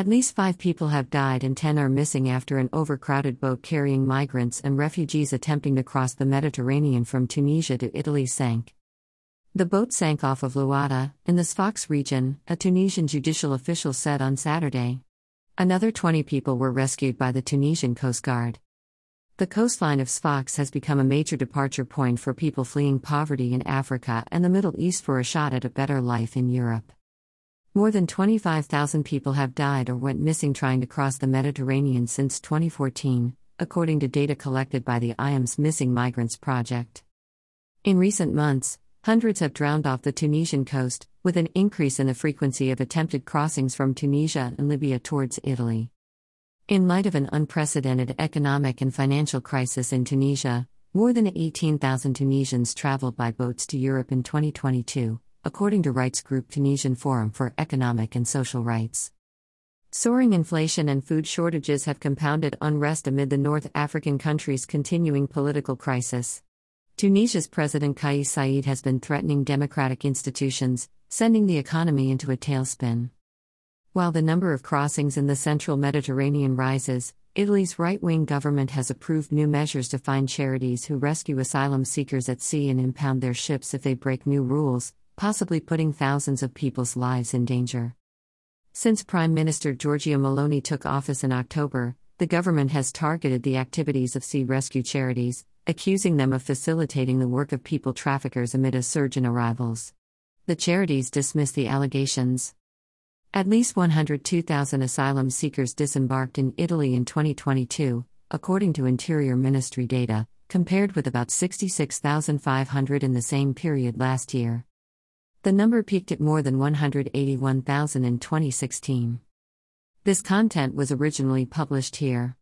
At least five people have died and ten are missing after an overcrowded boat carrying migrants and refugees attempting to cross the Mediterranean from Tunisia to Italy sank. The boat sank off of Louata, in the Sfax region, a Tunisian judicial official said on Saturday. Another 20 people were rescued by the Tunisian Coast Guard. The coastline of Sfax has become a major departure point for people fleeing poverty in Africa and the Middle East for a shot at a better life in Europe. More than 25,000 people have died or went missing trying to cross the Mediterranean since 2014, according to data collected by the IOM's Missing Migrants Project. In recent months, Hundreds have drowned off the Tunisian coast, with an increase in the frequency of attempted crossings from Tunisia and Libya towards Italy. In light of an unprecedented economic and financial crisis in Tunisia, more than 18,000 Tunisians traveled by boats to Europe in 2022, according to rights group Tunisian Forum for Economic and Social Rights. Soaring inflation and food shortages have compounded unrest amid the North African country's continuing political crisis. Tunisia's President Kais Saied has been threatening democratic institutions, sending the economy into a tailspin. While the number of crossings in the central Mediterranean rises, Italy's right wing government has approved new measures to fine charities who rescue asylum seekers at sea and impound their ships if they break new rules, possibly putting thousands of people's lives in danger. Since Prime Minister Giorgia Meloni took office in October, the government has targeted the activities of sea rescue charities, accusing them of facilitating the work of people traffickers amid a surge in arrivals. The charities dismiss the allegations. At least 102,000 asylum seekers disembarked in Italy in 2022, according to Interior Ministry data, compared with about 66,500 in the same period last year. The number peaked at more than 181,000 in 2016. This content was originally published here.